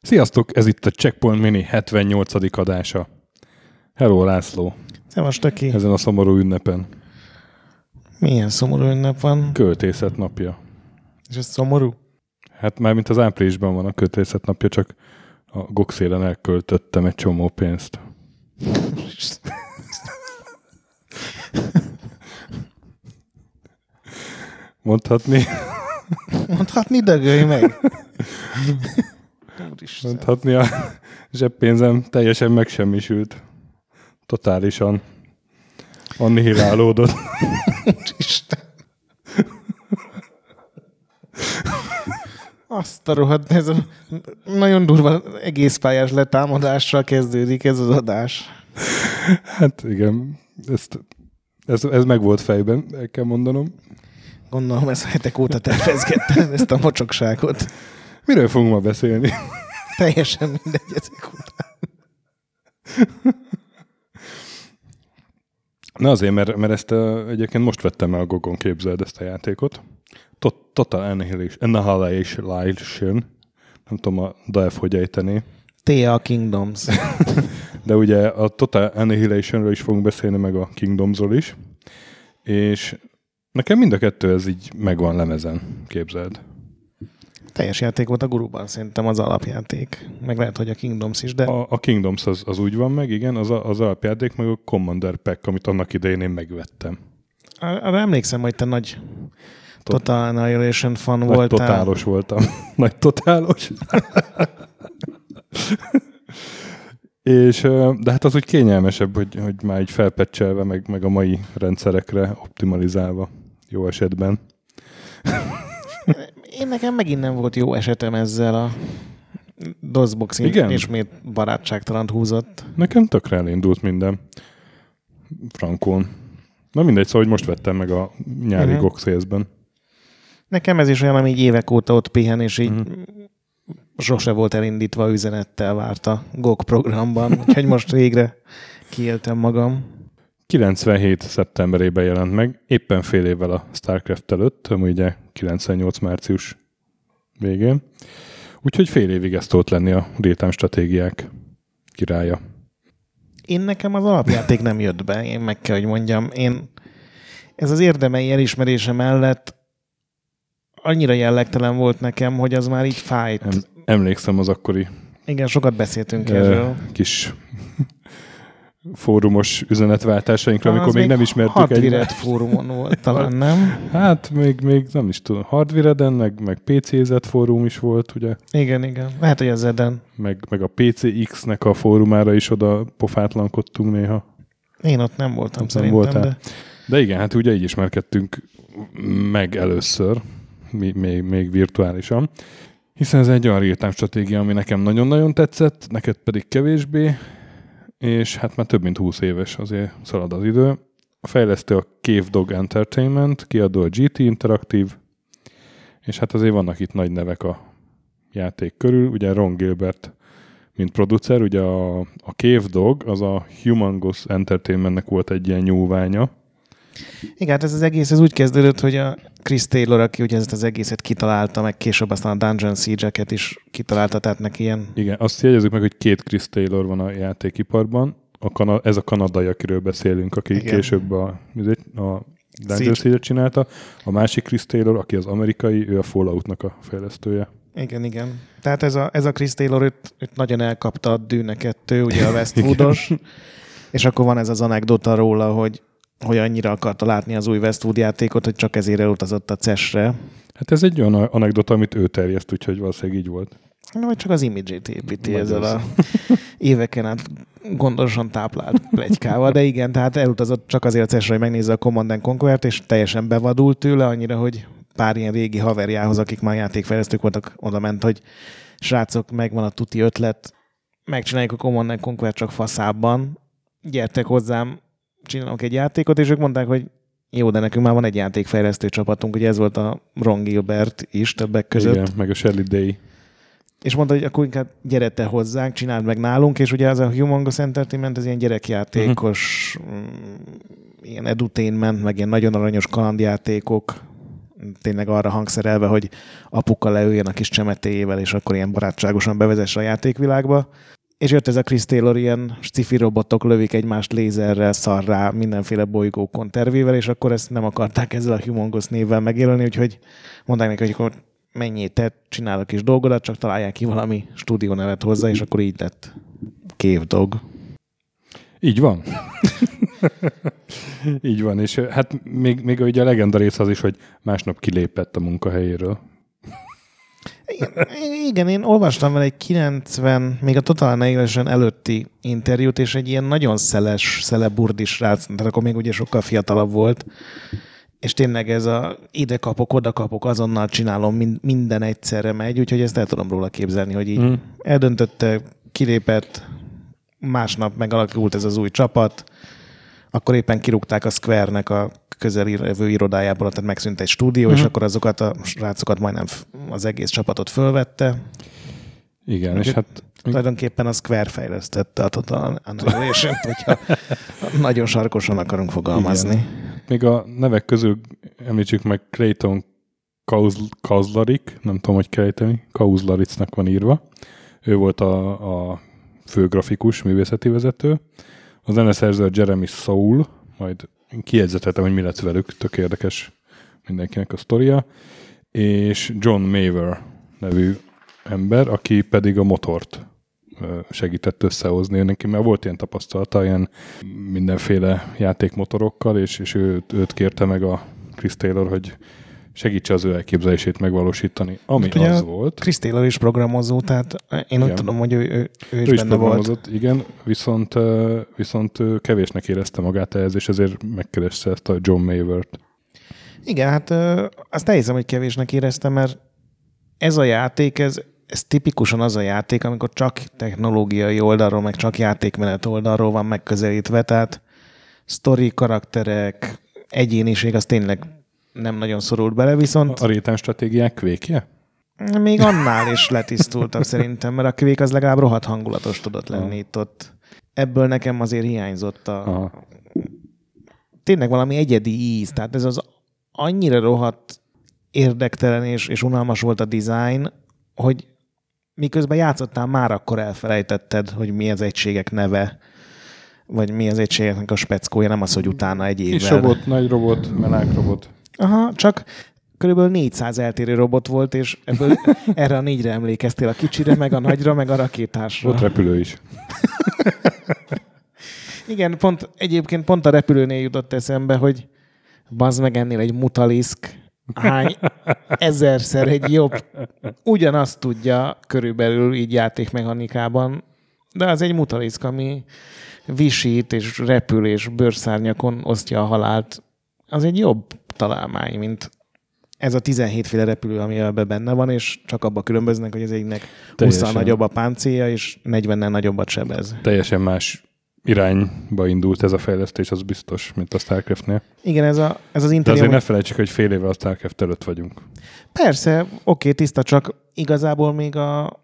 Sziasztok, ez itt a Checkpoint Mini 78. adása. Hello László, Szevasz, Töki. ezen a szomorú ünnepen. Milyen szomorú ünnep van? Költészet napja. És ez szomorú? Hát már mint az áprilisban van a költészet napja, csak a gokszélen elköltöttem egy csomó pénzt. Mondhatni, Mondhatni, dögölj meg. Úristen. mondhatni a zseppénzem teljesen megsemmisült. Totálisan annihilálódott. Úristen. Azt a rohadt, ez a nagyon durva egész pályás letámadással kezdődik ez az adás. Hát igen, ezt, ez, ez meg volt fejben, el kell mondanom. Gondolom, ez hetek óta tervezgettem ezt a mocsokságot. Miről fogunk ma beszélni? Teljesen mindegy ezek után. Na azért, mert, mert ezt uh, egyébként most vettem el a Gogon képzeld ezt a játékot. Tot- Total Annihilation, Annihilation, nem tudom a DAF hogy ejteni, T.A. Kingdoms. de ugye a Total Annihilationről is fogunk beszélni, meg a Kingdomsról is. És nekem mind a kettő ez így megvan lemezen, képzeld. Teljes játék volt a guruban, szerintem az alapjáték. Meg lehet, hogy a Kingdoms is, de A, a Kingdoms az, az úgy van meg, igen, az, a, az alapjáték, meg a Commander Pack, amit annak idején én megvettem. arra emlékszem, hogy te nagy Total Annihilation fan Nagy voltál. totálos voltam. Nagy totálos. És, de hát az úgy kényelmesebb, hogy, hogy már így felpecselve, meg, meg a mai rendszerekre optimalizálva jó esetben. Én nekem megint nem volt jó esetem ezzel a DOSBox Igen? ismét barátságtalant húzott. Nekem tökre elindult minden. Frankon. Na mindegy, szóval hogy most vettem meg a nyári uh-huh. goxészben. Nekem ez is olyan, ami így évek óta ott pihen, és így Mhm. Sose volt elindítva üzenettel várt a GOG programban, úgyhogy most végre kiéltem magam. 97. szeptemberében jelent meg, éppen fél évvel a StarCraft előtt, ami ugye 98. március végén. Úgyhogy fél évig ez tudott lenni a real stratégiák királya. Én nekem az alapjáték nem jött be, én meg kell, hogy mondjam. Én ez az érdemei elismerése mellett annyira jellegtelen volt nekem, hogy az már így fájt. Em, emlékszem az akkori Igen, sokat beszéltünk eh, erről. kis fórumos üzenetváltásainkra, amikor Az még nem ismertük egymást. fórumon volt talán, nem? Hát még, még nem is tudom, Hardwired-en, meg, meg PCZ fórum is volt, ugye, Igen, igen. Lehet, hogy az Eden. meg, meg a PCX-nek a fórumára is oda pofátlankodtunk néha. Én ott nem voltam Nem szerintem, voltál. de De igen, hát ugye így ismerkedtünk meg először, még, még virtuálisan. Hiszen ez egy olyan real stratégia, ami nekem nagyon-nagyon tetszett, neked pedig kevésbé, és hát már több mint 20 éves azért szalad az idő. A fejlesztő a Cave Dog Entertainment, kiadó a GT Interactive, és hát azért vannak itt nagy nevek a játék körül, ugye Ron Gilbert, mint producer, ugye a, a Cave Dog, az a Humongous Entertainmentnek volt egy ilyen nyúványa, igen, hát ez az egész ez úgy kezdődött, hogy a Chris Taylor, aki ugye ezt az egészet kitalálta, meg később aztán a Dungeon Siege-eket is kitalálta, tehát neki ilyen Igen, azt jegyezzük meg, hogy két Chris Taylor van a játékiparban. A kana- ez a kanadai, akiről beszélünk, aki Igen. Később a, a Dungeon Siege. Siege csinálta. A másik Chris Taylor, aki az amerikai, ő a Falloutnak a fejlesztője. Igen, igen. Tehát ez a, ez a Chris Taylor, őt, őt nagyon elkapta a Dűne 2, ugye a Westwoodos, és akkor van ez az anekdota róla, hogy hogy annyira akarta látni az új Westwood játékot, hogy csak ezért elutazott a CES-re. Hát ez egy olyan anekdota, amit ő terjeszt, úgyhogy valószínűleg így volt. Na, Vagy csak az imidzsét építi Vagy ezzel az. a éveken át gondosan táplált plegykával, de igen, tehát elutazott csak azért a CES-re, hogy megnézze a Command and Conquer-t, és teljesen bevadult tőle, annyira, hogy pár ilyen régi haverjához, akik már játékfejlesztők voltak, oda ment, hogy srácok, megvan a tuti ötlet, megcsináljuk a Command and Conquer csak faszában, gyertek hozzám, csinálunk egy játékot, és ők mondták, hogy jó, de nekünk már van egy játékfejlesztő csapatunk, ugye ez volt a Ron Gilbert is többek között. Igen, meg a Shelley Day. és mondta, hogy akkor inkább gyere te hozzánk, csináld meg nálunk, és ugye az a Humongous Entertainment, ez ilyen gyerekjátékos, uh-huh. ilyen edutainment, meg ilyen nagyon aranyos kalandjátékok, tényleg arra hangszerelve, hogy apuka leüljön a kis csemetéjével, és akkor ilyen barátságosan bevezesse a játékvilágba. És jött ez a Chris Taylor, ilyen sci robotok lövik egymást lézerrel, szarrá, mindenféle bolygókon tervével, és akkor ezt nem akarták ezzel a Humongous névvel megjelölni, úgyhogy mondták neki, hogy akkor mennyi te csinál kis dolgodat, csak találják ki valami stúdió nevet hozzá, és akkor így lett Cave Dog. Így van. így van, és hát még, még ugye a legenda rész az is, hogy másnap kilépett a munkahelyéről. Igen, igen, én olvastam vele egy 90, még a Total Annihilation előtti interjút, és egy ilyen nagyon szeles, szeleburdis rác, tehát akkor még ugye sokkal fiatalabb volt, és tényleg ez a ide kapok, oda kapok, azonnal csinálom, minden egyszerre megy, úgyhogy ezt el tudom róla képzelni, hogy így mm. eldöntötte, kilépett, másnap megalakult ez az új csapat, akkor éppen kirúgták a Square-nek a közeli levő irodájából, tehát megszűnt egy stúdió, mm. és mhm. akkor azokat a srácokat majdnem az egész csapatot fölvette. Igen, és hát... Tulajdonképpen a Square fejlesztette a Total annihilation hogyha nagyon sarkosan akarunk fogalmazni. Igen. Még a nevek közül említsük meg Clayton Kauzlarik, nem tudom, hogy kejteni, Kauzlaricnak van írva. Ő volt a, a fő grafikus, művészeti vezető. A zeneszerző Jeremy Soul, majd kiegyzeteltem, hogy mi lett velük, tök érdekes mindenkinek a sztoria, és John Maver nevű ember, aki pedig a motort segített összehozni. Neki mert volt ilyen tapasztalata, ilyen mindenféle játékmotorokkal, és, és őt, őt kérte meg a Chris Taylor, hogy segítse az ő elképzelését megvalósítani, ami hát az volt. Chris Taylor is programozó, tehát én igen. úgy tudom, hogy ő, ő, ő is, ő is benne volt. Igen, viszont, viszont kevésnek érezte magát ehhez, és ezért megkereste ezt a John Mayvert. Igen, hát azt elhiszem, hogy kevésnek éreztem, mert ez a játék, ez, ez tipikusan az a játék, amikor csak technológiai oldalról, meg csak játékmenet oldalról van megközelítve, tehát sztori, karakterek, egyéniség, az tényleg nem nagyon szorult bele, viszont... A rétán stratégiák kvékje? Még annál is letisztultabb szerintem, mert a kvék az legalább rohadt hangulatos tudott lenni itt ott. Ebből nekem azért hiányzott a... Aha. Tényleg valami egyedi íz, tehát ez az annyira rohadt érdektelen és, és unalmas volt a design, hogy miközben játszottál, már akkor elfelejtetted, hogy mi az egységek neve, vagy mi az egységeknek a speckója, nem az, hogy utána egy évvel. Kis robot, nagy robot, melák robot. Aha, csak körülbelül 400 eltérő robot volt, és ebből erre a négyre emlékeztél, a kicsire, meg a nagyra, meg a rakétásra. Volt repülő is. Igen, pont, egyébként pont a repülőnél jutott eszembe, hogy bazd meg ennél egy mutaliszk, hány ezerszer egy jobb, ugyanazt tudja körülbelül így játékmechanikában, de az egy mutaliszk, ami visít és repül és bőrszárnyakon osztja a halált. Az egy jobb találmány, mint ez a 17 féle repülő, ami ebben benne van, és csak abba különböznek, hogy az egyiknek 20 nagyobb a páncélja, és 40-nel nagyobbat sebez. Teljesen más irányba indult ez a fejlesztés, az biztos, mint a StarCraft-nél. Igen, ez, a, ez az interjú... De azért ne felejtsük, hogy fél éve a StarCraft előtt vagyunk. Persze, oké, tiszta, csak igazából még a,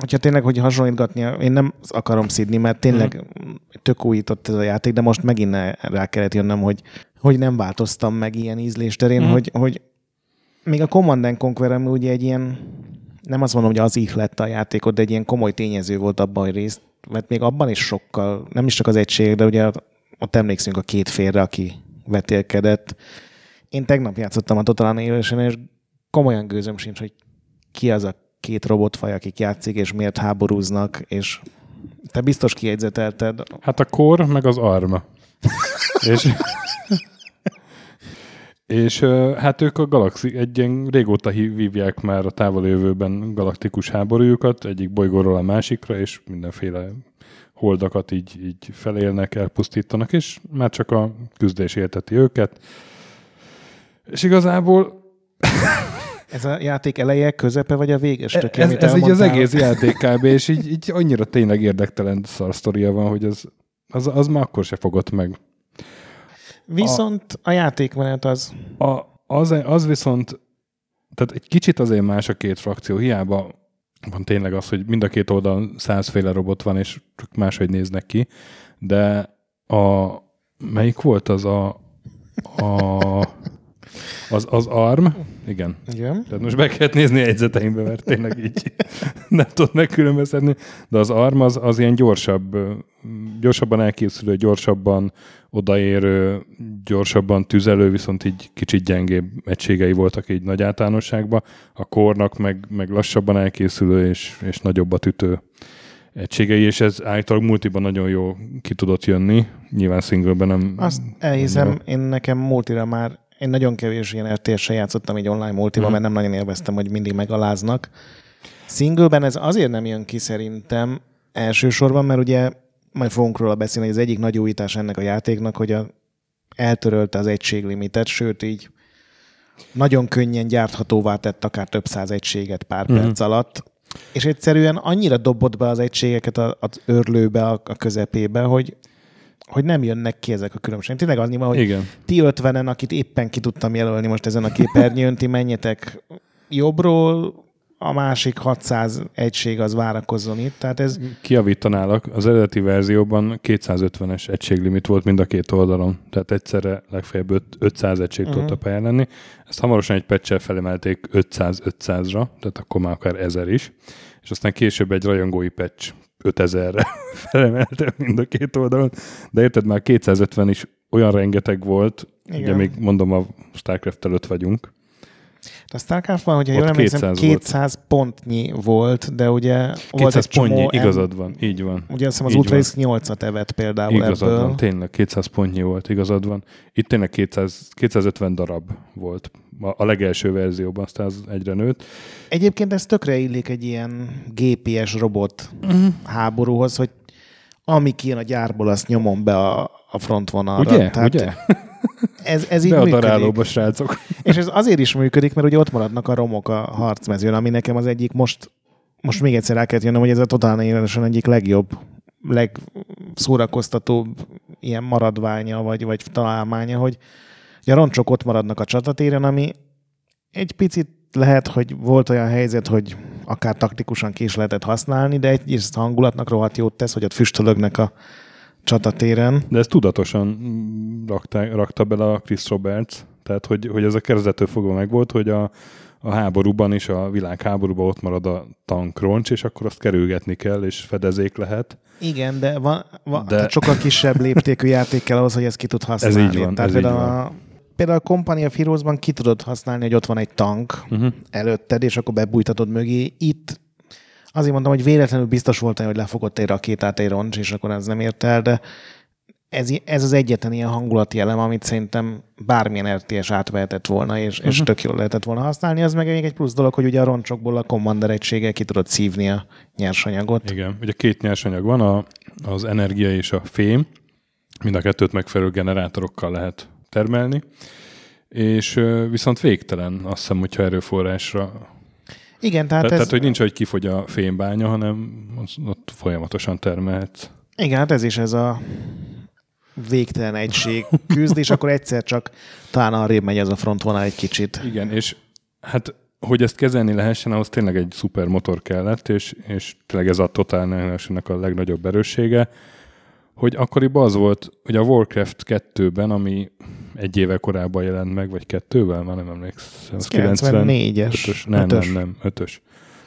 hogyha tényleg, hogy hasonlítgatni, én nem akarom szidni, mert tényleg hmm. tök újított ez a játék, de most megint rá kellett jönnöm, hogy, hogy nem változtam meg ilyen ízlés terén, hmm. hogy, hogy még a Command Conquer, ami ugye egy ilyen, nem azt mondom, hogy az lett a játékot, de egy ilyen komoly tényező volt abban, hogy részt mert még abban is sokkal, nem is csak az egység, de ugye ott emlékszünk a két félre, aki vetélkedett. Én tegnap játszottam a Total annihilation és komolyan gőzöm sincs, hogy ki az a két robotfaj, akik játszik, és miért háborúznak, és te biztos kiegyzetelted. Hát a kor, meg az arma. és, és hát ők a galaxi, egy ilyen régóta hívják már a távoljövőben galaktikus háborújukat, egyik bolygóról a másikra, és mindenféle holdakat így, így felélnek, elpusztítanak, és már csak a küzdés élteti őket. És igazából ez a játék eleje, közepe, vagy a véges töké, Ez, ez így az egész játék kb. és így, így annyira tényleg érdektelen szar van, hogy az, az, az már akkor se fogott meg. Viszont a, a játékmenet az... A, az... Az viszont, tehát egy kicsit azért más a két frakció, hiába van tényleg az, hogy mind a két oldalon százféle robot van, és csak máshogy néznek ki, de a, melyik volt az a, a az, az ARM, igen. Igen. Tehát most be kellett nézni jegyzeteimbe, mert tényleg így nem tudod megkülönböztetni, de az ARM az, az ilyen gyorsabb, gyorsabban elkészülő, gyorsabban odaérő, gyorsabban tüzelő, viszont így kicsit gyengébb egységei voltak így nagy általánosságban. A kornak meg, meg lassabban elkészülő és, és nagyobbat ütő egységei, és ez állítólag multiban nagyon jó ki tudott jönni. Nyilván singleben nem... Azt elhiszem, én nekem multira már én nagyon kevés ilyen rts játszottam így online multiban, uh-huh. mert nem nagyon élveztem, hogy mindig megaláznak. Singleben ez azért nem jön ki szerintem elsősorban, mert ugye majd fogunk róla beszélni, hogy az egyik nagy újítás ennek a játéknak, hogy a, eltörölte az egységlimitet, sőt így nagyon könnyen gyárthatóvá tett akár több száz egységet pár uh-huh. perc alatt, és egyszerűen annyira dobott be az egységeket az örlőbe, a közepébe, hogy hogy nem jönnek ki ezek a különbségek. Tényleg annyi van, hogy Igen. ti ötvenen, akit éppen ki tudtam jelölni most ezen a képernyőn, ti menjetek jobbról, a másik 600 egység az várakozzon itt. Tehát ez... Kiavítanálak, az eredeti verzióban 250-es egységlimit volt mind a két oldalon, tehát egyszerre legfeljebb 500 egység uh-huh. tudta pályán lenni. Ezt hamarosan egy patch felemelték 500-500-ra, tehát akkor már akár 1000 is, és aztán később egy rajongói patch 5000-re felemelte mind a két oldalon, de érted, már 250 is olyan rengeteg volt, Igen. ugye még mondom a StarCraft előtt vagyunk, a StarCraft-ban, hogyha jól emlékszem, 200 volt. pontnyi volt, de ugye 200 volt egy pontnyi, igazad van, így van. Ugye azt hiszem az Ultralisk 8-at evett például igazad ebből. van, tényleg 200 pontnyi volt, igazad van. Itt tényleg 200, 250 darab volt a legelső verzióban, aztán az egyre nőtt. Egyébként ez tökre illik egy ilyen GPS robot uh-huh. háborúhoz, hogy ami kijön a gyárból, azt nyomom be a, a frontvonalra. Ugye? Tehát Ugye? Ez, ez így be a darálóba, srácok. És ez azért is működik, mert ugye ott maradnak a romok a harcmezőn, ami nekem az egyik most, most még egyszer rá kellett jönnöm, hogy ez a totál egyik legjobb, legszórakoztatóbb ilyen maradványa, vagy, vagy találmánya, hogy a roncsok ott maradnak a csatatéren, ami egy picit lehet, hogy volt olyan helyzet, hogy akár taktikusan ki is lehetett használni, de egyrészt hangulatnak rohadt jót tesz, hogy ott füstölögnek a csatatéren. De ez tudatosan rakta, rakta bele a Chris Roberts, tehát hogy, hogy ez a kezdetől fogva megvolt, hogy a, a háborúban is, a világháborúban ott marad a tankroncs, és akkor azt kerülgetni kell, és fedezék lehet. Igen, de, van, van, de... Tehát sokkal kisebb léptékű játék kell ahhoz, hogy ezt ki tud használni. Ez így van. Tehát ez így van. A, például a Company of Heroes-ban ki tudod használni, hogy ott van egy tank uh-huh. előtted, és akkor bebújtatod mögé. Itt azért mondtam, hogy véletlenül biztos volt, hogy lefogott egy rakétát, egy roncs, és akkor ez nem ért el, de ez, ez az egyetlen ilyen hangulati elem, amit szerintem bármilyen RTS átvehetett volna, és, uh-huh. és tök jól lehetett volna használni. Az meg még egy plusz dolog, hogy ugye a roncsokból a Commander egységgel ki tudod szívni a nyersanyagot. Igen, ugye két nyersanyag van, a, az energia és a fém. Mind a kettőt megfelelő generátorokkal lehet termelni, és viszont végtelen, azt hiszem, hogyha erőforrásra igen, tehát, Te, ez... Tehát, hogy nincs, hogy kifogy a fémbánya, hanem ott folyamatosan termelhetsz. Igen, hát ez is ez a végtelen egység küzd, és akkor egyszer csak talán arrébb megy ez a frontvonal egy kicsit. Igen, és hát hogy ezt kezelni lehessen, ahhoz tényleg egy szuper motor kellett, és, és tényleg ez a Total annihilation a legnagyobb erőssége, hogy akkoriban az volt, hogy a Warcraft 2-ben, ami egy éve korábban jelent meg, vagy kettővel, már nem emlékszem. 94-es. Nem, nem, nem, ötös.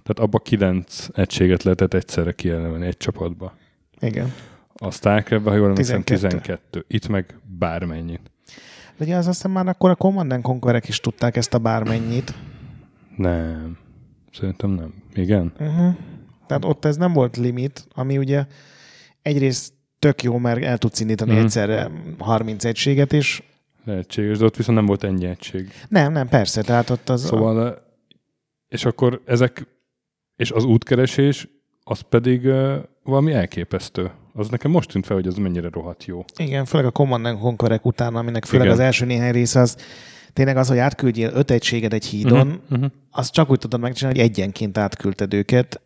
Tehát abba kilenc egységet lehetett egyszerre kijelölni egy csapatba. Igen. A Starcraft-ben, ha jól emlékszem, 12. Itt meg bármennyit. De ugye az azt hiszem már akkor a Command Conquerek is tudták ezt a bármennyit. Nem. Szerintem nem. Igen? Uh-huh. Tehát ott ez nem volt limit, ami ugye egyrészt tök jó, mert el tudsz indítani uh-huh. egyszerre 30 egységet is. Lehetséges, de ott viszont nem volt ennyi egység. Nem, nem, persze, tehát ott az... Szóval, a... és akkor ezek, és az útkeresés, az pedig uh, valami elképesztő. Az nekem most tűnt fel, hogy az mennyire rohadt jó. Igen, főleg a Command Conquerek után, aminek főleg Igen. az első néhány rész az tényleg az, hogy átküldjél öt egységet egy hídon, uh-huh, uh-huh. azt csak úgy tudod megcsinálni, hogy egyenként átküldted őket.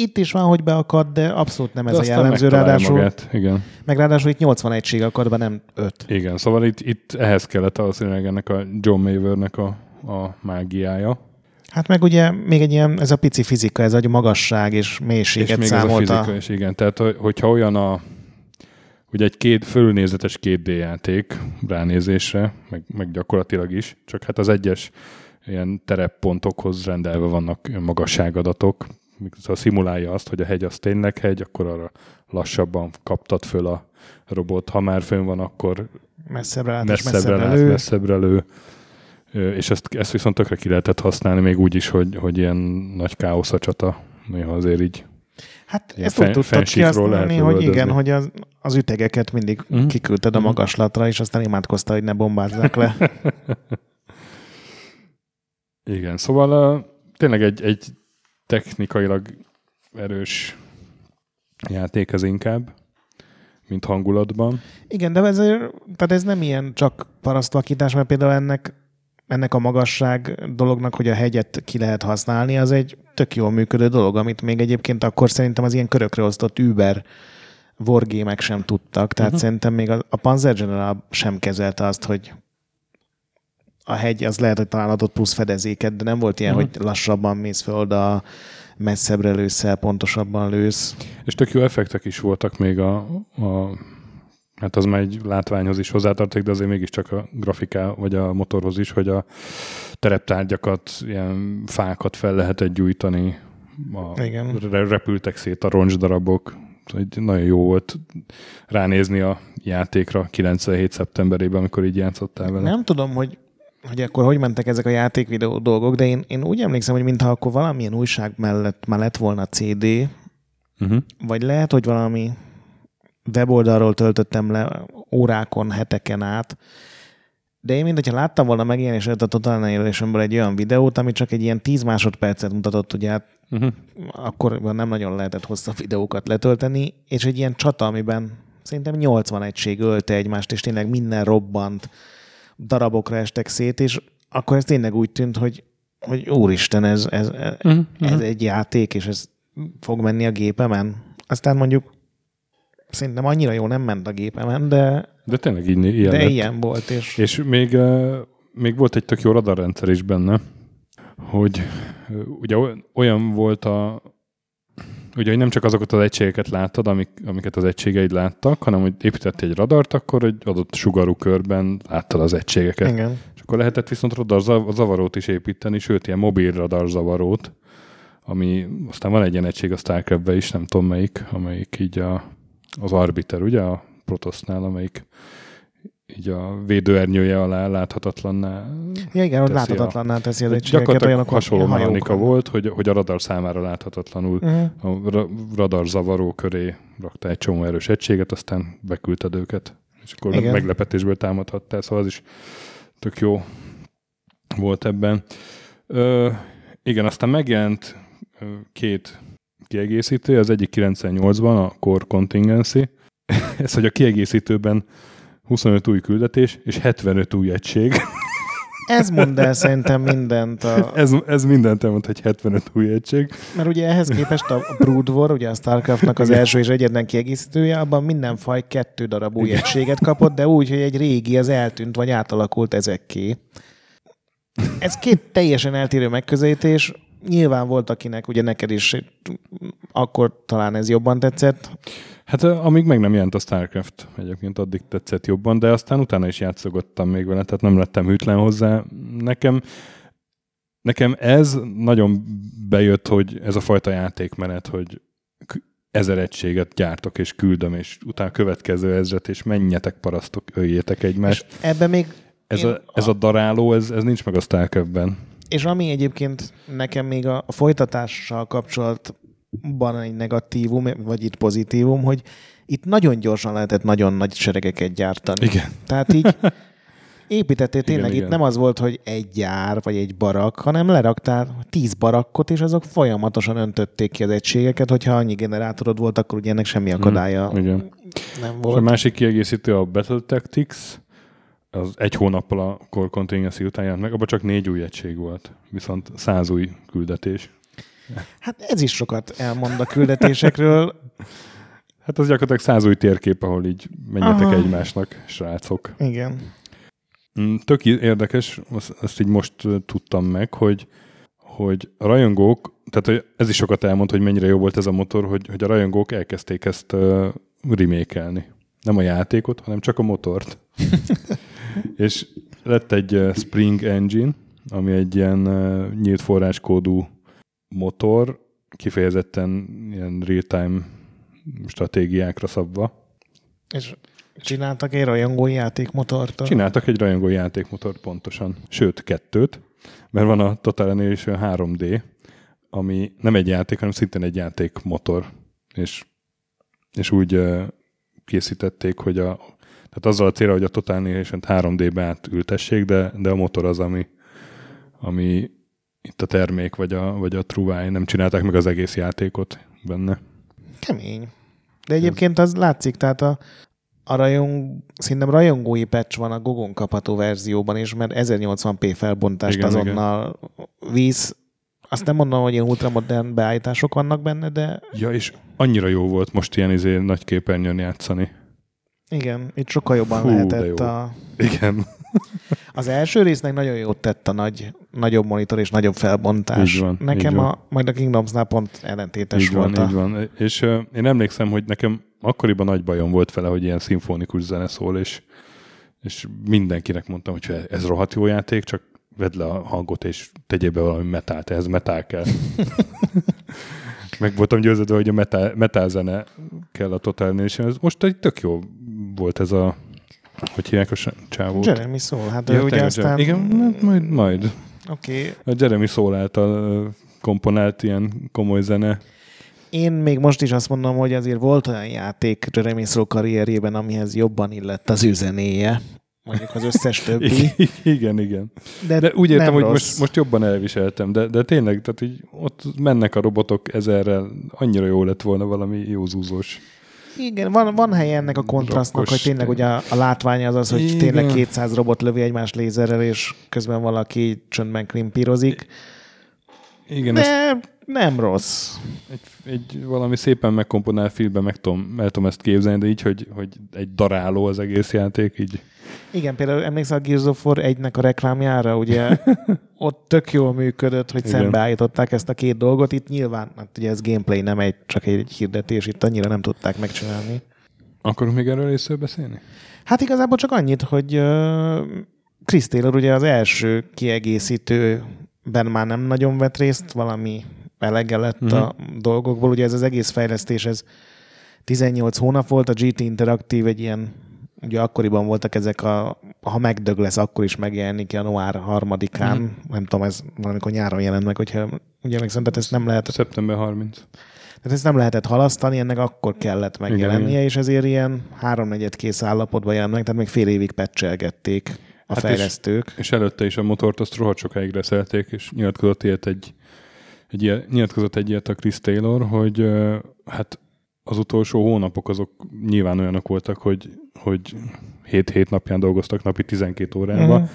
Itt is van, hogy beakad, de abszolút nem ez de a jellemző, ráadásul. Magát. Igen. Meg ráadásul itt 80 egység akad be, nem 5. Igen, szóval itt, itt ehhez kellett valószínűleg ennek a John Mavernek a, a mágiája. Hát meg ugye még egy ilyen, ez a pici fizika, ez a magasság és mélységet és még számolta. ez a fizika is, igen. Tehát, hogy- hogyha olyan a, ugye egy két, fölnézetes 2D játék ránézésre, meg, meg gyakorlatilag is, csak hát az egyes ilyen tereppontokhoz rendelve vannak magasságadatok, mikor szimulálja azt, hogy a hegy az tényleg hegy, akkor arra lassabban kaptad föl a robot. Ha már fönn van, akkor Messzebbre lát messzebbre, messzebbre lát, lő. messzebbre lő. És ezt, ezt viszont tökre ki lehetett használni, még úgy is, hogy, hogy ilyen nagy káosz a csata. Néha azért így. Hát Ilyen ezt úgy fen- tudtad fensíkról lehet kihasználni, hogy igen, lövöldözni. hogy az, az ütegeket mindig Mhm. kiküldted a Mhm. magaslatra, és aztán imádkozta, hogy ne bombázzák le. Igen, szóval uh, tényleg egy, egy technikailag erős játék ez inkább, mint hangulatban. Igen, de ez, tehát ez nem ilyen csak parasztvakítás, mert például ennek, ennek a magasság dolognak, hogy a hegyet ki lehet használni, az egy tök jól működő dolog, amit még egyébként akkor szerintem az ilyen körökre osztott Uber wargémek sem tudtak. Tehát uh-huh. szerintem még a, a Panzer General sem kezelte azt, hogy a hegy az lehet, hogy talán adott plusz fedezéket, de nem volt ilyen, uh-huh. hogy lassabban mész föl oda, messzebbre lősz el, pontosabban lősz. És tök jó effektek is voltak még a, a hát az már egy látványhoz is hozzátartozik, de azért mégiscsak a grafiká, vagy a motorhoz is, hogy a tereptárgyakat, ilyen fákat fel lehetett gyújtani, a, Igen. re- repültek szét a roncsdarabok, hogy nagyon jó volt ránézni a játékra 97. szeptemberében, amikor így játszottál vele. Nem tudom, hogy, hogy akkor hogy mentek ezek a játékvideó dolgok, de én, én úgy emlékszem, hogy mintha akkor valamilyen újság mellett már lett volna CD, Uh-huh. vagy lehet, hogy valami weboldalról töltöttem le órákon, heteken át, de én mintha láttam volna megjelenését a Total Annihilation-ből egy olyan videót, ami csak egy ilyen 10 másodpercet mutatott, ugye hát Uh-huh. akkor nem nagyon lehetett hosszabb videókat letölteni, és egy ilyen csata, amiben szerintem 80 egység ölte egymást, és tényleg minden robbant, darabokra estek szét, és akkor ez tényleg úgy tűnt, hogy, hogy úristen, ez, ez, ez, Uh-huh. ez egy játék, és ez fog menni a gépemen. Aztán mondjuk szerintem annyira jó nem ment a gépemen, de, De tényleg így, ilyen de lett. ilyen volt, és És még, még volt egy tök jó radarrendszer is benne, hogy ugye oly- olyan volt a ugye, hogy nem csak azokat az egységeket láttad, amik, amiket az egységeid láttak, hanem hogy építettél egy radart, akkor egy adott sugarú körben láttad az egységeket. igen. És akkor lehetett viszont radarzavarót is építeni, sőt, ilyen mobil radarzavarót, ami aztán van egy ilyen egység a starcraft is, nem tudom melyik, amelyik így a, az Arbiter, ugye, a Protostnál, amelyik így a védőernyője alá láthatatlanná. Ja, igen, hogy láthatatlanná teszi az egységeket. Gyakorlatilag olyanok, hasonló mechanika volt, hogy, hogy a radar számára láthatatlanul Uh-huh. a ra- radar zavaró köré rakta egy csomó erős egységet, aztán beküldted őket. És akkor Igen. meglepetésből támadhattál, szóval az is tök jó volt ebben. Ö, igen, aztán megjelent két kiegészítő, az egyik 98-ban, a Core Contingency. Ez, hogy a kiegészítőben 25 új küldetés és 75 új egység. Ez mond el szerintem mindent, a, Ez, ez mindent elmond, hogy 75 új egység. mert ugye ehhez képest a Brood War, ugye a Starcraftnak az első és egyetlen kiegészítője, abban minden faj kettő darab új egységet kapott, de úgy, hogy egy régi az eltűnt, vagy átalakult ezekké. Ez két teljesen eltérő megközelítés. Nyilván volt, akinek ugye neked is akkor talán ez jobban tetszett. Hát amíg meg nem jelent a StarCraft, egyébként addig tetszett jobban, de aztán utána is játszogottam még vele, tehát nem lettem hűtlen hozzá. Nekem, nekem ez nagyon bejött, hogy ez a fajta játékmenet, hogy ezer egységet gyártok és küldöm, és utána a következő ezret, és menjetek parasztok, öljétek egymást. És ebben még Ez a, ez a daráló, ez, ez nincs meg a StarCraftben. És ami egyébként nekem még a, a folytatással kapcsolatban egy negatívum, vagy itt pozitívum, hogy itt nagyon gyorsan lehetett nagyon nagy seregeket gyártani. Igen. Tehát így építettél Igen, tényleg, igen. itt nem az volt, hogy egy gyár, vagy egy barak, hanem leraktál tíz barakkot, és azok folyamatosan öntötték ki az egységeket, hogyha annyi generátorod volt, akkor ugye ennek semmi akadálya Mhm, Igen. nem És a volt. másik kiegészítő a Battle Tactics, az egy hónappal a Core Contingency után jelent meg, abban csak négy új egység volt, viszont száz új küldetés. Hát ez is sokat elmond a küldetésekről. Hát az gyakorlatilag száz új térkép, ahol így menjetek Aha. egymásnak, srácok. Igen. Mm, Tök érdekes, azt, azt így most tudtam meg, hogy, hogy a rajongók, tehát hogy ez is sokat elmond, hogy mennyire jó volt ez a motor, hogy, hogy a rajongók elkezdték ezt uh, remékelni. Nem a játékot, hanem csak a motort. és lett egy Spring Engine, ami egy ilyen uh, nyílt forráskódú motor, kifejezetten ilyen real-time stratégiákra szabva. És csináltak egy rajongói játékmotort? Csináltak egy rajongói játékmotort pontosan. Sőt, kettőt, mert van a Total Annihilation 3D, ami nem egy játék, hanem szintén egy játékmotor. És, és úgy készítették, hogy a, tehát azzal a célra, hogy a Total Annihilation 3D-be átültessék, de, de a motor az, ami, ami itt a termék, vagy a, vagy a Truvai, nem csinálták meg az egész játékot benne. Kemény. De egyébként az látszik, tehát a, a rajong, szerintem rajongói patch van a Gogon kapható verzióban is, mert 1080p felbontást igen, azonnal igen. víz. Azt nem mondom, hogy ilyen ultramodern beállítások vannak benne, de... Ja, és annyira jó volt most ilyen izé nagy képernyőn játszani. Igen, itt sokkal jobban Hú, lehetett a... Igen. Az első résznek nagyon jót tett a nagy, nagyobb monitor és nagyobb felbontás. Így van, nekem így van. a, majd a Kingdomsnál pont ellentétes így volt. Van, a... így van. És uh, én emlékszem, hogy nekem akkoriban nagy bajom volt vele, hogy ilyen szimfonikus zene szól, és, és mindenkinek mondtam, hogy ez rohadt jó játék, csak vedd le a hangot, és tegyél be valami metált, ehhez metál kell. Meg voltam győződve, hogy a metal, metal zene kell a Total Nation. Ez most egy tök jó volt ez a hogy hívják a csávót? Jeremy Soul, hát ja, ő ugye aztán... Igen, majd, majd. Oké. Okay. A Jeremy Soul által komponált ilyen komoly zene. Én még most is azt mondom, hogy azért volt olyan játék Jeremy Soul karrierjében, amihez jobban illett az üzenéje. Mondjuk az összes többi. igen, igen. De, de úgy értem, hogy most, most jobban elviseltem, de, de tényleg, tehát így ott mennek a robotok ezerrel, annyira jó lett volna valami jó zúzós. Igen, van, van helye ennek a kontrasztnak, hogy tényleg ugye a, a látvány az az, hogy Igen. tényleg 200 robot lövi egymás lézerrel, és közben valaki csöndben klimpírozik. Igen, De ezt nem rossz. Egy, egy valami szépen megkomponál filmben meg tudom, el tudom ezt képzelni, de így, hogy, hogy egy daráló az egész játék, így. Igen, például emlékszel a Gears of War 1-nek a reklámjára, ugye ott tök jól működött, hogy Igen. szembeállították ezt a két dolgot. Itt nyilván, hát ugye ez gameplay, nem egy, csak egy hirdetés, itt annyira nem tudták megcsinálni. Akarunk még erről részről beszélni? Hát igazából csak annyit, hogy uh, Chris Taylor ugye az első kiegészítőben már nem nagyon vett részt, valami elege lett uh-huh. a mhm. dolgokból. Ugye ez az egész fejlesztés, ez 18 hónap volt, a GT Interactive egy ilyen ugye akkoriban voltak ezek a, ha megdög lesz, akkor is megjelenik január harmadikán, mm. nem tudom, ez valamikor nyáron jelent meg, hogyha ugye meg tehát ezt nem lehetett... Szeptember 30. Tehát ezt nem lehetett halasztani, ennek akkor kellett megjelennie, igen, és ezért ilyen háromnegyed kész állapotban jelent meg, tehát még fél évig pecselgették a hát fejlesztők. És, és, előtte is a motort azt rohadt sokáig reszelték, és nyilatkozott ilyet egy, egy ilyen, nyilatkozott egy ilyet a Chris Taylor, hogy hát az utolsó hónapok azok nyilván olyanok voltak, hogy, hogy 7-7 napján dolgoztak napi 12 órába, uh-huh.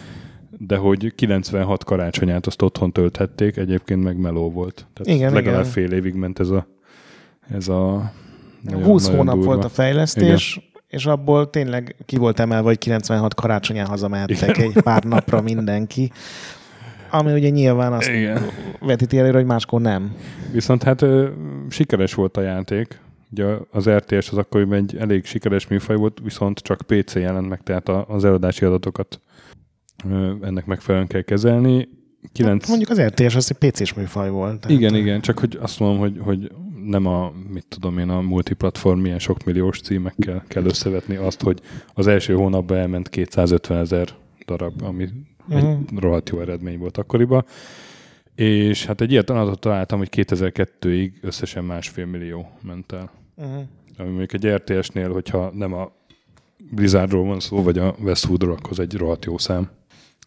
de hogy 96 karácsonyát azt otthon tölthették, egyébként meg meló volt. Tehát igen, legalább igen. fél évig ment ez a, ez a nagyon, 20 nagyon hónap durva. volt a fejlesztés, igen. és abból tényleg ki volt emelve, hogy 96 karácsonyán hazamehettek egy pár napra mindenki. Ami ugye nyilván azt Igen. vetíti előre, hogy máskor nem. Viszont hát ö, sikeres volt a játék, Ugye az RTS az akkor egy elég sikeres műfaj volt, viszont csak PC jelent meg, tehát az eladási adatokat ennek megfelelően kell kezelni. 9... Hát mondjuk az RTS az egy PC-s műfaj volt. Tehát... Igen, igen, csak hogy azt mondom, hogy, hogy nem a, mit tudom én, a multiplatform milyen sok milliós címekkel kell összevetni azt, hogy az első hónapban elment 250 ezer darab, ami uh-huh. egy mhm. rohadt jó eredmény volt akkoriban. És hát egy ilyet adatot találtam, hogy 2002-ig összesen másfél millió ment el. Uh-huh. Ami mondjuk egy RTS-nél, hogyha nem a Blizzardról van szó, vagy a Westwoodról, akkor az egy rohadt jó szám.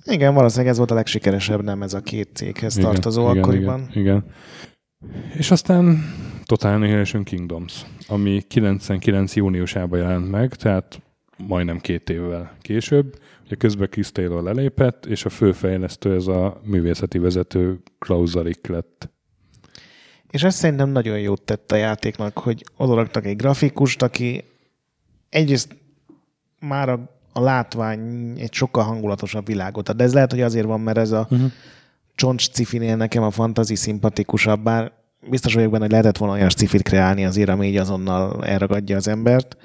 Igen, valószínűleg ez volt a legsikeresebb, nem ez a két céghez igen, tartozó igen, akkoriban. Igen, igen. És aztán Total Annihilation Kingdoms, ami 99. júniusában jelent meg, tehát majdnem két évvel később. Ugye közben Chris Taylor lelépett, és a főfejlesztő ez a művészeti vezető Klaus Zarik lett. És ez szerintem nagyon jót tett a játéknak, hogy odaraktak egy grafikust, aki egyrészt már a, a látvány egy sokkal hangulatosabb világot ad. De ez lehet, hogy azért van, mert ez a uh-huh. csoncs cifinél nekem a fantazi szimpatikusabb, bár biztos vagyok benne, hogy lehetett volna olyan cifit kreálni azért, ami így azonnal elragadja az embert.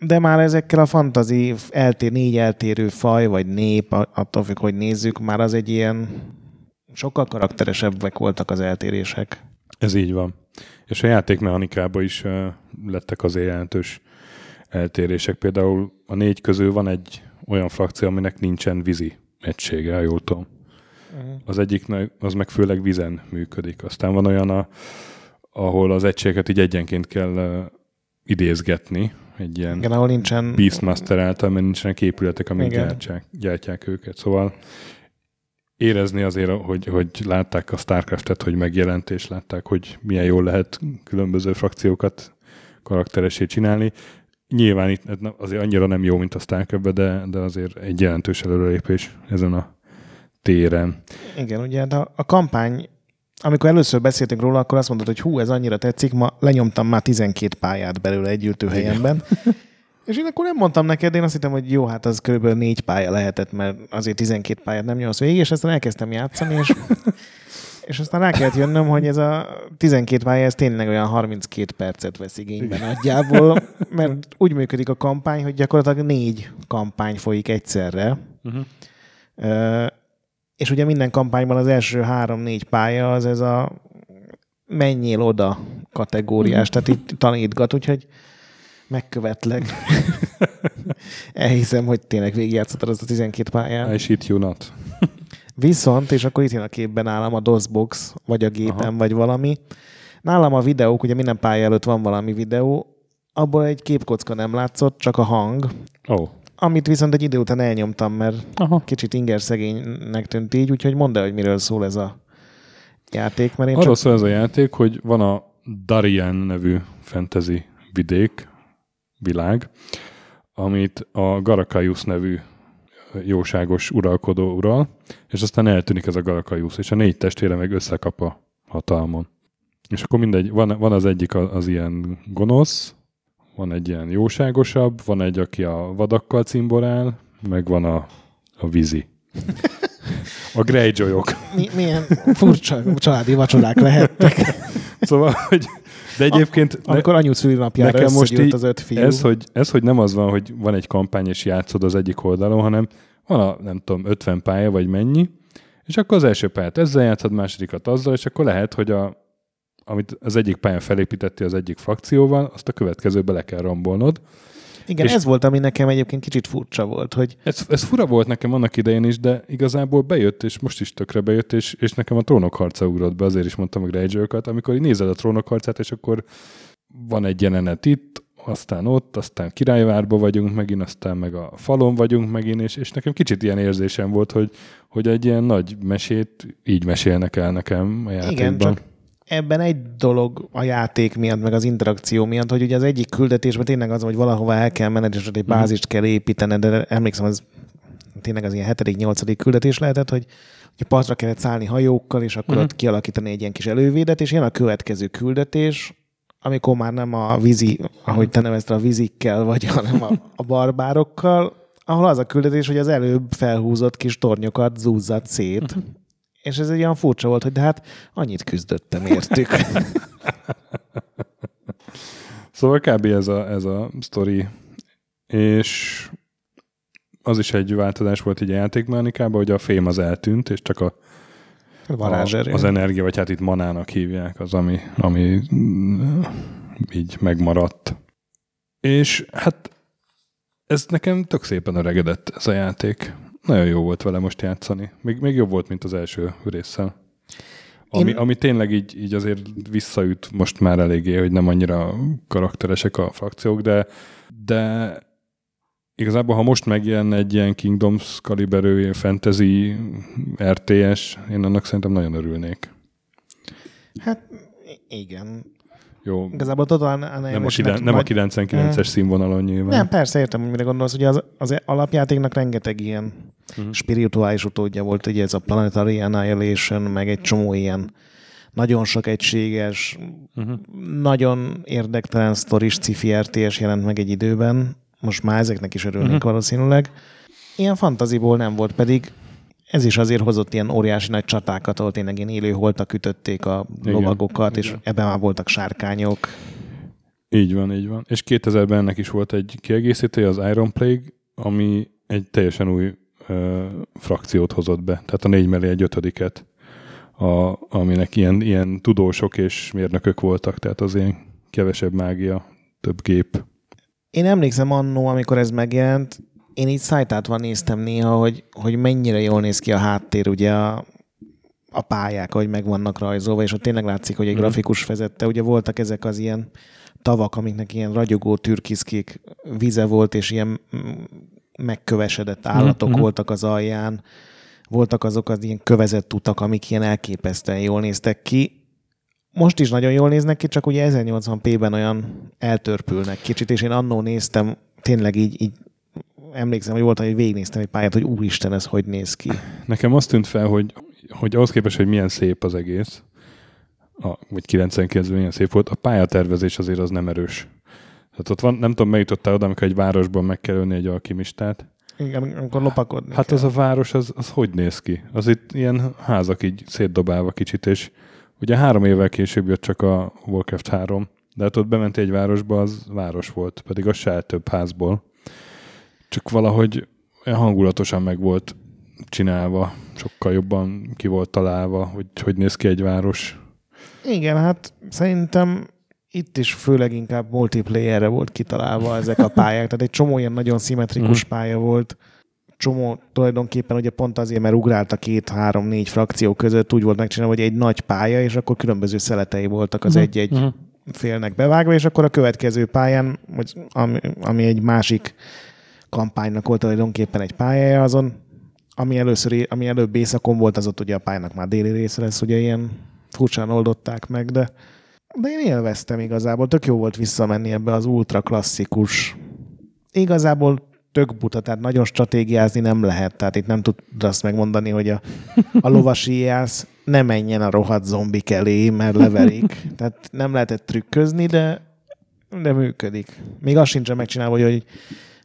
De már ezekkel a fantazi eltér, négy eltérő faj, vagy nép, attól függ, hogy nézzük, már az egy ilyen sokkal karakteresebbek voltak az eltérések. Ez így van. És a játékmechanikában is uh, lettek azért jelentős eltérések. Például a négy közül van egy olyan frakció, aminek nincsen vízi egysége, ha jól tudom. Uh-huh. Az egyik, az meg főleg vizen működik. Aztán van olyan, a, ahol az egységet így egyenként kell uh, idézgetni, egy ilyen Igen, ahol nincsen... Beastmaster által, mert nincsenek épületek, amik gyártják, gyártják őket. Szóval érezni azért, hogy, hogy látták a Starcraft-et, hogy megjelent, és látták, hogy milyen jól lehet különböző frakciókat karakteresé csinálni. Nyilván itt azért annyira nem jó, mint a starcraft de, de azért egy jelentős előrelépés ezen a téren. Igen, ugye de a kampány, amikor először beszéltünk róla, akkor azt mondod, hogy hú, ez annyira tetszik, ma lenyomtam már 12 pályát belőle egy ültőhelyemben. És én akkor nem mondtam neked, én azt hittem, hogy jó, hát az kb. négy pálya lehetett, mert azért 12 pályát nem nyolc végig, és aztán elkezdtem játszani, és, és aztán rá kellett jönnöm, hogy ez a 12 pálya, ez tényleg olyan 32 percet vesz igénybe nagyjából, mert úgy működik a kampány, hogy gyakorlatilag négy kampány folyik egyszerre. Uh-huh. És ugye minden kampányban az első három-négy pálya az ez a menjél oda kategóriás, tehát itt tanítgat, úgyhogy megkövetlek. Elhiszem, hogy tényleg végigjátszottad az a 12 pályán. I shit you not. Viszont, és akkor itt jön a képben nálam a DOSBox, vagy a gépen, Aha. vagy valami. Nálam a videók, ugye minden pálya előtt van valami videó, abból egy képkocka nem látszott, csak a hang. Oh. Amit viszont egy idő után elnyomtam, mert Aha. kicsit inger szegénynek tűnt így, úgyhogy mondd el, hogy miről szól ez a játék. Mert én Arról csak... szól ez a játék, hogy van a Darien nevű fantasy vidék, világ, amit a Garakaius nevű jóságos uralkodó ural, és aztán eltűnik ez a Garakaius, és a négy testvére meg összekap a hatalmon. És akkor mindegy, van, van az egyik az, az ilyen gonosz, van egy ilyen jóságosabb, van egy, aki a vadakkal cimborál, meg van a, a vízi. A Greyjoyok. Mi, milyen furcsa családi vacsorák lehettek. Szóval, hogy de egyébként... A, amikor anyu szülinapjára nekem most így, az öt fiú. Ez hogy, ez, hogy nem az van, hogy van egy kampány, és játszod az egyik oldalon, hanem van a, nem tudom, 50 pálya, vagy mennyi, és akkor az első pályát ezzel játszod, másodikat azzal, és akkor lehet, hogy a, amit az egyik pályán felépítettél az egyik frakcióval, azt a következőbe le kell rombolnod. Igen, és ez volt, ami nekem egyébként kicsit furcsa volt. Hogy... Ez, ez fura volt nekem annak idején is, de igazából bejött, és most is tökre bejött, és, és nekem a trónok harca ugrott be, azért is mondtam meg Rager-kat, amikor így nézed a trónok harcát, és akkor van egy jelenet itt, aztán ott, aztán királyvárba vagyunk megint, aztán meg a falon vagyunk megint, és, és nekem kicsit ilyen érzésem volt, hogy, hogy egy ilyen nagy mesét így mesélnek el nekem a játékban. Igen, csak ebben egy dolog a játék miatt, meg az interakció miatt, hogy ugye az egyik küldetésben tényleg az, hogy valahova el kell menned, és egy mhm. bázist kell építened, de emlékszem, az tényleg az ilyen 7.-8. küldetés lehetett, hogy, hogy partra kellett szállni hajókkal, és akkor uh-huh. ott kialakítani egy ilyen kis elővédet, és jön a következő küldetés, amikor már nem a vízi, ahogy te nevezted, a vízikkel vagy, hanem a, a barbárokkal, ahol az a küldetés, hogy az előbb felhúzott kis tornyokat zúzzat szét, uh-huh. És ez egy olyan furcsa volt, hogy de hát annyit küzdöttem értük. szóval kb. ez a, ez a sztori. És az is egy változás volt így a játékmechanikában, hogy a fém az eltűnt, és csak a, a az energia, vagy hát itt manának hívják, az, ami, ami így megmaradt. És hát ez nekem tök szépen öregedett ez a játék. Nagyon jó volt vele most játszani. Még, még jobb volt, mint az első résszel. Ami, Én... ami tényleg így, így azért visszaüt most már eléggé, hogy nem annyira karakteresek a frakciók, de, de igazából, ha most megjelen egy ilyen Kingdoms kaliberő fantasy RTS, én annak szerintem nagyon örülnék. Hát igen. Jó. Igazából talán nem, a, kiden, nem majd... a 99-es hmm. színvonalon nyilván. Nem, persze értem, hogy mire gondolsz. Ugye az, az alapjátéknak rengeteg ilyen uh-huh. spirituális utódja volt, ugye ez a Planetary Annihilation, meg egy csomó ilyen nagyon sok egységes, uh-huh. nagyon érdektelen sztoris cifi RTS jelent meg egy időben. Most már ezeknek is örülnék uh-huh. valószínűleg. Ilyen fantaziból nem volt, pedig ez is azért hozott ilyen óriási nagy csatákat, ahol tényleg ilyen élő holtak ütötték a Igen, lovagokat, és igen. ebben már voltak sárkányok. Így van, így van. És 2000-ben ennek is volt egy kiegészítője, az Iron Plague, ami egy teljesen új ö, frakciót hozott be. Tehát a négy mellé egy ötödiket, a, aminek ilyen, ilyen tudósok és mérnökök voltak, tehát az ilyen kevesebb mágia, több gép. Én emlékszem annó, amikor ez megjelent, én így szájtátva néztem néha, hogy, hogy mennyire jól néz ki a háttér, ugye a, a pályák, ahogy meg vannak rajzolva, és ott tényleg látszik, hogy egy Mhm. grafikus vezette. Ugye voltak ezek az ilyen tavak, amiknek ilyen ragyogó türkiszkék vize volt, és ilyen mm, megkövesedett állatok Mhm. voltak az alján. Voltak azok az ilyen kövezett utak, amik ilyen elképesztően jól néztek ki. Most is nagyon jól néznek ki, csak ugye 1080p-ben olyan eltörpülnek kicsit, és én annó néztem, tényleg így, így emlékszem, hogy volt, hogy végignéztem egy pályát, hogy úristen, ez hogy néz ki. Nekem azt tűnt fel, hogy, hogy ahhoz képest, hogy milyen szép az egész, a, vagy 99-ben milyen szép volt, a pályatervezés azért az nem erős. Tehát ott van, nem tudom, megjutottál oda, amikor egy városban meg kell ölni egy alkimistát. Igen, amikor lopakodni Hát kell. az a város, az, az hogy néz ki? Az itt ilyen házak így szétdobálva kicsit, és ugye három évvel később jött csak a Warcraft 3, de hát ott bement egy városba, az város volt, pedig az se több házból. Csak valahogy hangulatosan meg volt csinálva, sokkal jobban ki volt találva, hogy hogy néz ki egy város. Igen, hát szerintem itt is főleg inkább multiplayerre volt kitalálva ezek a pályák, tehát egy csomó ilyen nagyon szimmetrikus Mhm. pálya volt, csomó tulajdonképpen ugye pont azért, mert ugrált a két, három, négy frakció között úgy volt megcsinálva, hogy egy nagy pálya, és akkor különböző szeletei voltak az Mhm. egy-egy Mhm. félnek bevágva, és akkor a következő pályán, ami, ami egy másik kampánynak volt tulajdonképpen egy pályája, azon, ami, először, ami előbb éjszakon volt, az ott ugye a pályának már déli része lesz, ugye ilyen furcsán oldották meg, de, de én élveztem igazából, tök jó volt visszamenni ebbe az ultra klasszikus. Igazából tök buta, tehát nagyon stratégiázni nem lehet, tehát itt nem tud azt megmondani, hogy a, a lovasíjász ne menjen a rohadt zombik elé, mert leverik. Tehát nem lehetett trükközni, de, de működik. Még azt sincsen megcsinálva, hogy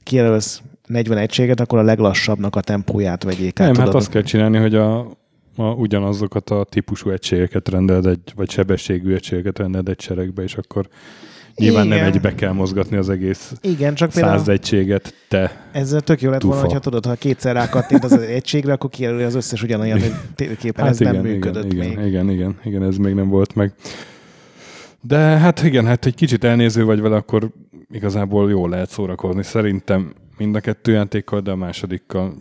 kijelölsz 40 egységet, akkor a leglassabbnak a tempóját vegyék át. Nem, hát tudod? azt kell csinálni, hogy a, a, ugyanazokat a típusú egységeket rendeld egy, vagy sebességű egységeket rendeld egy seregbe, és akkor nyilván nem Igen. egybe kell mozgatni az egész Igen, csak száz egységet, te. ezzel tök jó lett volna, Tufa. hogyha tudod, ha kétszer rákattint az egységre, akkor kijelöli az összes ugyanolyan, hogy tényképpen ez nem működött Hát igen, még. igen, igen, igen, igen, ez még nem volt meg. De hát igen, hát egy kicsit elnéző vagy vele, akkor igazából jól lehet szórakozni. Szerintem mind a kettő játékkal, de a másodikkal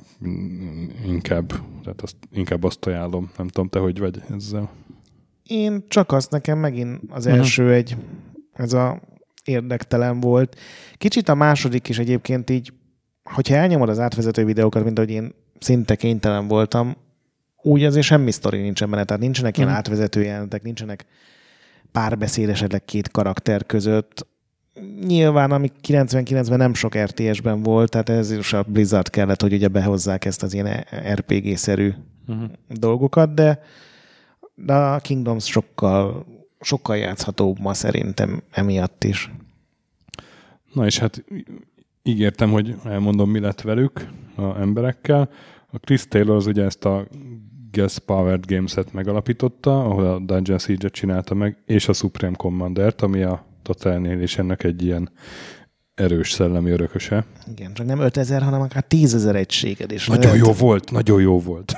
inkább, tehát azt, inkább azt ajánlom. Nem tudom, te hogy vagy ezzel. Én csak azt nekem megint az Mhm. első egy, ez a érdektelen volt. Kicsit a második is egyébként így, hogyha elnyomod az átvezető videókat, mint ahogy én szinte kénytelen voltam, úgy azért semmi sztori nincsen benne, tehát nincsenek ilyen Mhm. átvezető jelentek, nincsenek párbeszéd esetleg két karakter között. Nyilván, ami 99-ben nem sok RTS-ben volt, tehát ez is a Blizzard kellett, hogy ugye behozzák ezt az ilyen RPG-szerű Uh-huh. dolgokat, de, de a Kingdoms sokkal, sokkal játszhatóbb ma szerintem emiatt is. Na és hát ígértem, hogy elmondom, mi lett velük, a emberekkel. A Chris Taylor az ugye ezt a Gas Powered Games-et megalapította, ahol a Dungeon Siege-et csinálta meg, és a Supreme Commander-t, ami a Total Annihilation-nek egy ilyen erős szellemi örököse. Igen, csak nem 5000, hanem akár 10 ezer egységed is. Nagyon lehet. jó volt, nagyon jó volt.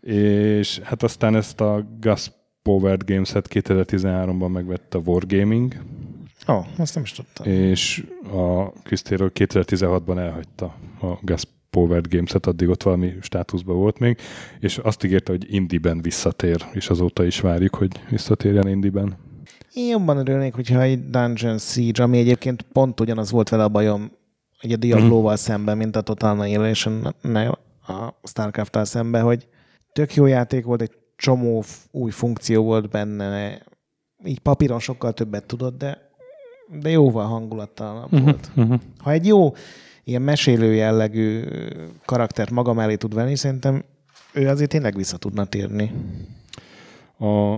és hát aztán ezt a Gas Powered Games-et 2013-ban megvette a Wargaming, Ó, oh, azt nem is tudtam. és a Taylor 2016-ban elhagyta a Gas Powered Games-et, addig ott valami státuszban volt még, és azt ígérte, hogy Indiben visszatér, és azóta is várjuk, hogy visszatérjen Indiben. Én jobban örülnék, hogyha egy Dungeon Siege, ami egyébként pont ugyanaz volt vele a bajom, hogy a Diablo-val Mhm. szemben, mint a Total annihilation a Starcraft-tal szemben, hogy tök jó játék volt, egy csomó új funkció volt benne, így papíron sokkal többet tudott, de, de jóval hangulatalanabb Mhm. volt. Ha egy jó ilyen mesélő jellegű karaktert maga mellé tud venni, szerintem ő azért tényleg vissza tudna térni. A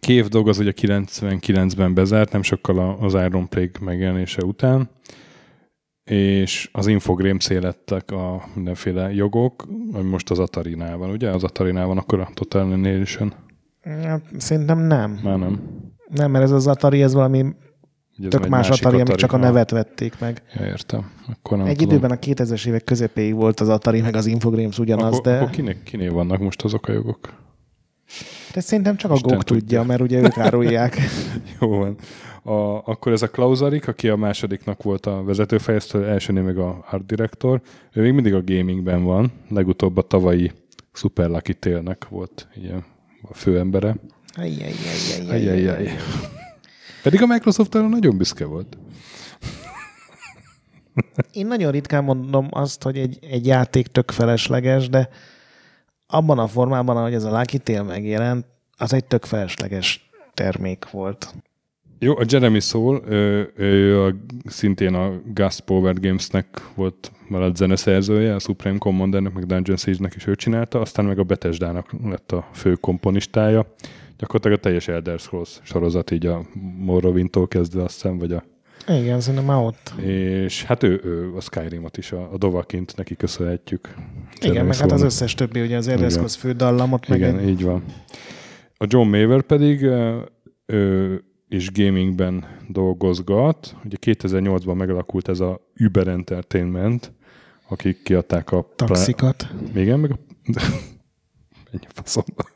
Cave Dog az ugye 99-ben bezárt, nem sokkal az Iron Plague megjelenése után, és az Infogrames lettek a mindenféle jogok, ami most az Atari-nál van, ugye? Az Atari-nál van akkor a Total Annihilation. Hát, szerintem nem. Már nem. Nem, mert ez az Atari, ez valami Ugye tök más másik Atari, amik csak a nevet vették meg. Ja, értem. Akkor nem Egy tudom. időben a 2000-es évek közepéig volt az Atari, meg az Infogrames ugyanaz, akkor, de, akkor kinek, kiné vannak most azok a jogok? De szerintem csak a Isten GOG tudja, tudja. mert ugye ők árulják. Jó van. A, akkor ez a Klausarik, aki a másodiknak volt a vezetőfejlesztő, elsőnél meg a art director, ő még mindig a gamingben van, legutóbb a tavalyi Super Lucky Tale-nek volt ilyen a főembere. Ajjajjajjajjaj. Ajajjaj. Pedig a Microsoft nagyon büszke volt. Én nagyon ritkán mondom azt, hogy egy, egy játék tök felesleges, de abban a formában, ahogy ez a Lucky Tale megjelent, az egy tök felesleges termék volt. Jó, a Jeremy Soul, ő, ő a, szintén a Gus Power Gamesnek volt maradt zeneszerzője, a Supreme Commandernek, meg Dungeon Siege-nek is ő csinálta, aztán meg a Bethesda-nak lett a fő komponistája. Gyakorlatilag a teljes Elder Scrolls sorozat, így a Morrowind-tól kezdve azt vagy a Igen, szerintem már ott. és hát ő, ő a Skyrimot is, a, a Dovakint neki köszönhetjük. Igen, meg hát az összes többi, ugye az fődallamot, meg Igen, egy, így van. A John Maver pedig ő is gamingben dolgozgat. Ugye 2008-ban megalakult ez a Uber Entertainment, akik kiadták a... Taxikat. Igen, meg a... Ennyi faszomba.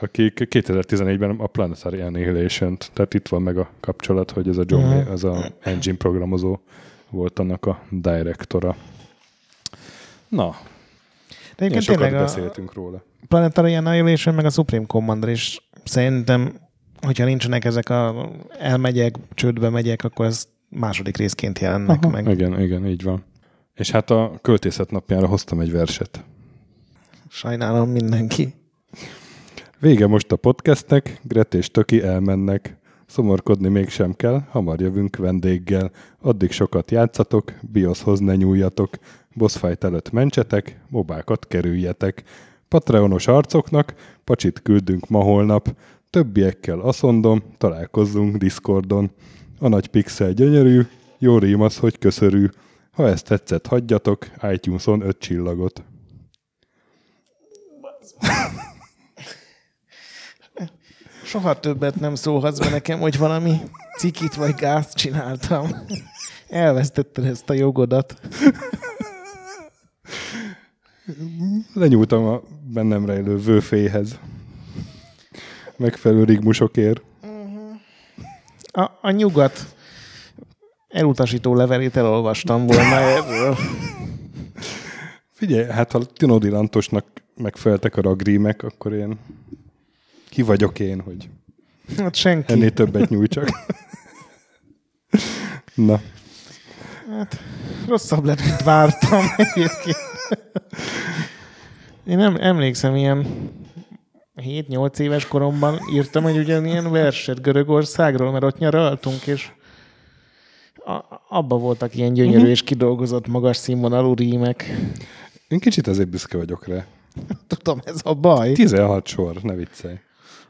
Akik 2014-ben a Planetary annihilation tehát itt van meg a kapcsolat, hogy ez a John, Mhm. May, az a engine programozó volt annak a direktora. Na, De egyébként sokat tényleg beszéltünk róla. Planetary Annihilation meg a Supreme Commander is szerintem, hogyha nincsenek ezek a elmegyek, csődbe megyek, akkor ez második részként jelennek Aha, meg. Igen, igen, így van. És hát a költészet napjára hoztam egy verset. Sajnálom mindenki. Vége most a podcastnek, Gret és Töki elmennek. Szomorkodni mégsem kell, hamar jövünk vendéggel. Addig sokat játszatok, BIOS-hoz ne nyúljatok. Boss fight előtt mentsetek, mobákat kerüljetek. Patreonos arcoknak pacsit küldünk ma holnap. Többiekkel aszondom, találkozzunk Discordon. A nagy pixel gyönyörű, jó rím az, hogy köszörű. Ha ezt tetszett, hagyjatok iTunes-on öt csillagot. Soha többet nem szólhatsz be nekem, hogy valami cikit vagy gázt csináltam. Elvesztetted ezt a jogodat. Lenyúltam a bennem rejlő vőféhez. Megfelelő rigmusokért. A, a nyugat elutasító levelét elolvastam volna erről. Figyelj, hát ha Tinodi Lantosnak megfeleltek a ragrímek, akkor én ki vagyok én, hogy Hát senki. ennél többet nyújtsak. Na, Hát rosszabb lett, mint vártam egyébként. Én nem emlékszem, ilyen 7-8 éves koromban írtam egy ugyanilyen verset Görögországról, mert ott nyaraltunk, és a, abba voltak ilyen gyönyörű Mhm. és kidolgozott magas színvonalú rímek. én kicsit azért büszke vagyok rá. Tudom, ez a baj. 16 sor, ne viccelj.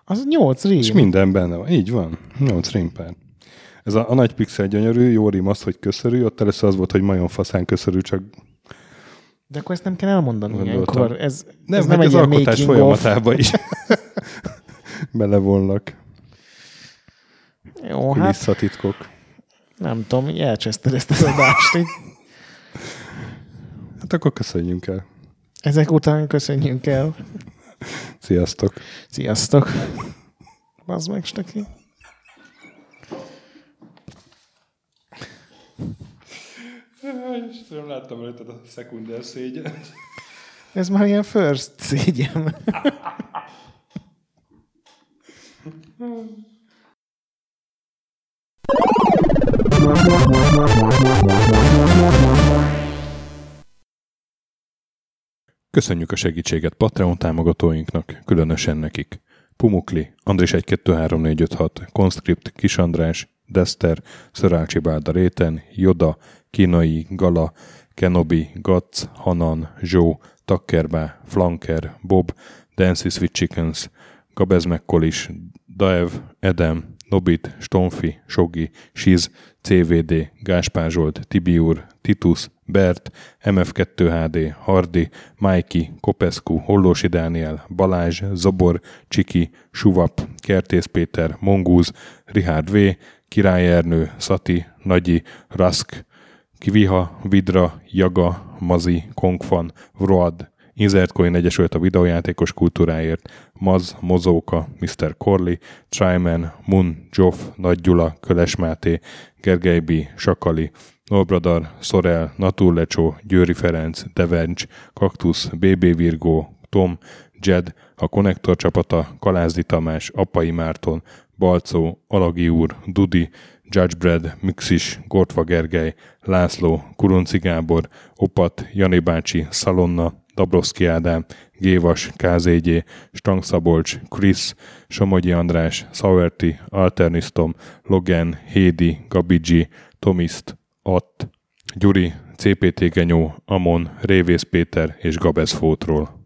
Az 8 rím. És minden benne van. Így van. 8 rímpár. Ez a, a nagy pixel gyönyörű, jó rím az, hogy köszörű. Ott először az volt, hogy majom faszán köszörű, csak De akkor ezt nem kell elmondani Gondoltam. ilyenkor. Ez nem, ez hát egy az alkotás making of. folyamatába is belevonlak. Jó, hát nem tudom, elcseszted ezt az adást. Hát akkor köszönjünk el. Ezek után köszönjünk el. Sziasztok! Sziasztok! Bazd meg, Stöki. Nem láttam rajtad a szekunder szégyen. Ez már ilyen first szégyen. Köszönjük a segítséget Patreon támogatóinknak, különösen nekik. Pumukli, Andrés 1 2 3 4 5 6, Conscript, Kis András, Dester, Szörácsi Bálda Réten, Joda, Kínai, Gala, Kenobi, Gatz, Hanan, Zsó, Takkerbá, Flanker, Bob, Dancy Sweet Chickens, Gabez Mekkolis, Daev, Edem, Nobit, Stonfi, Sogi, Siz, CVD, Gáspár Tibiur, Titus, Bert, MF2HD, Hardi, Mikey, Kopescu, Hollósi Dániel, Balázs, Zobor, Csiki, Suvap, Kertész Péter, Mongúz, Rihárd V, Király Ernő, Szati, Nagyi, Rask, Kiviha, Vidra, Jaga, Mazi, Kongfan, Vroad, Inzertcoin Egyesült a videójátékos kultúráért, Maz, Mozóka, Mr. Corley, Tryman, Mun, Joff, Nagy Gyula, Köles Máté, Gergely B., Sakali, Nolbradar, Sorel, Naturlecsó, Győri Ferenc, Devencs, Kaktusz, BB Virgó, Tom, Jed, a Konnektor csapata, Kalázdi Tamás, Apai Márton, Balcó, Alagi úr, Dudi, Judgebred, Mixis, Gortva Gergely, László, Kurunci Gábor, Opat, Jani bácsi, Szalonna, Dabrowski Ádám, Gévas, KZG, Stang Szabolcs, Krisz, Somogyi András, Sauerti, Alternisztom, Logan, Hédi, Gabigi, Tomiszt, Att, Gyuri, CPT Genyó, Amon, Révész Péter és Gabez Fótról.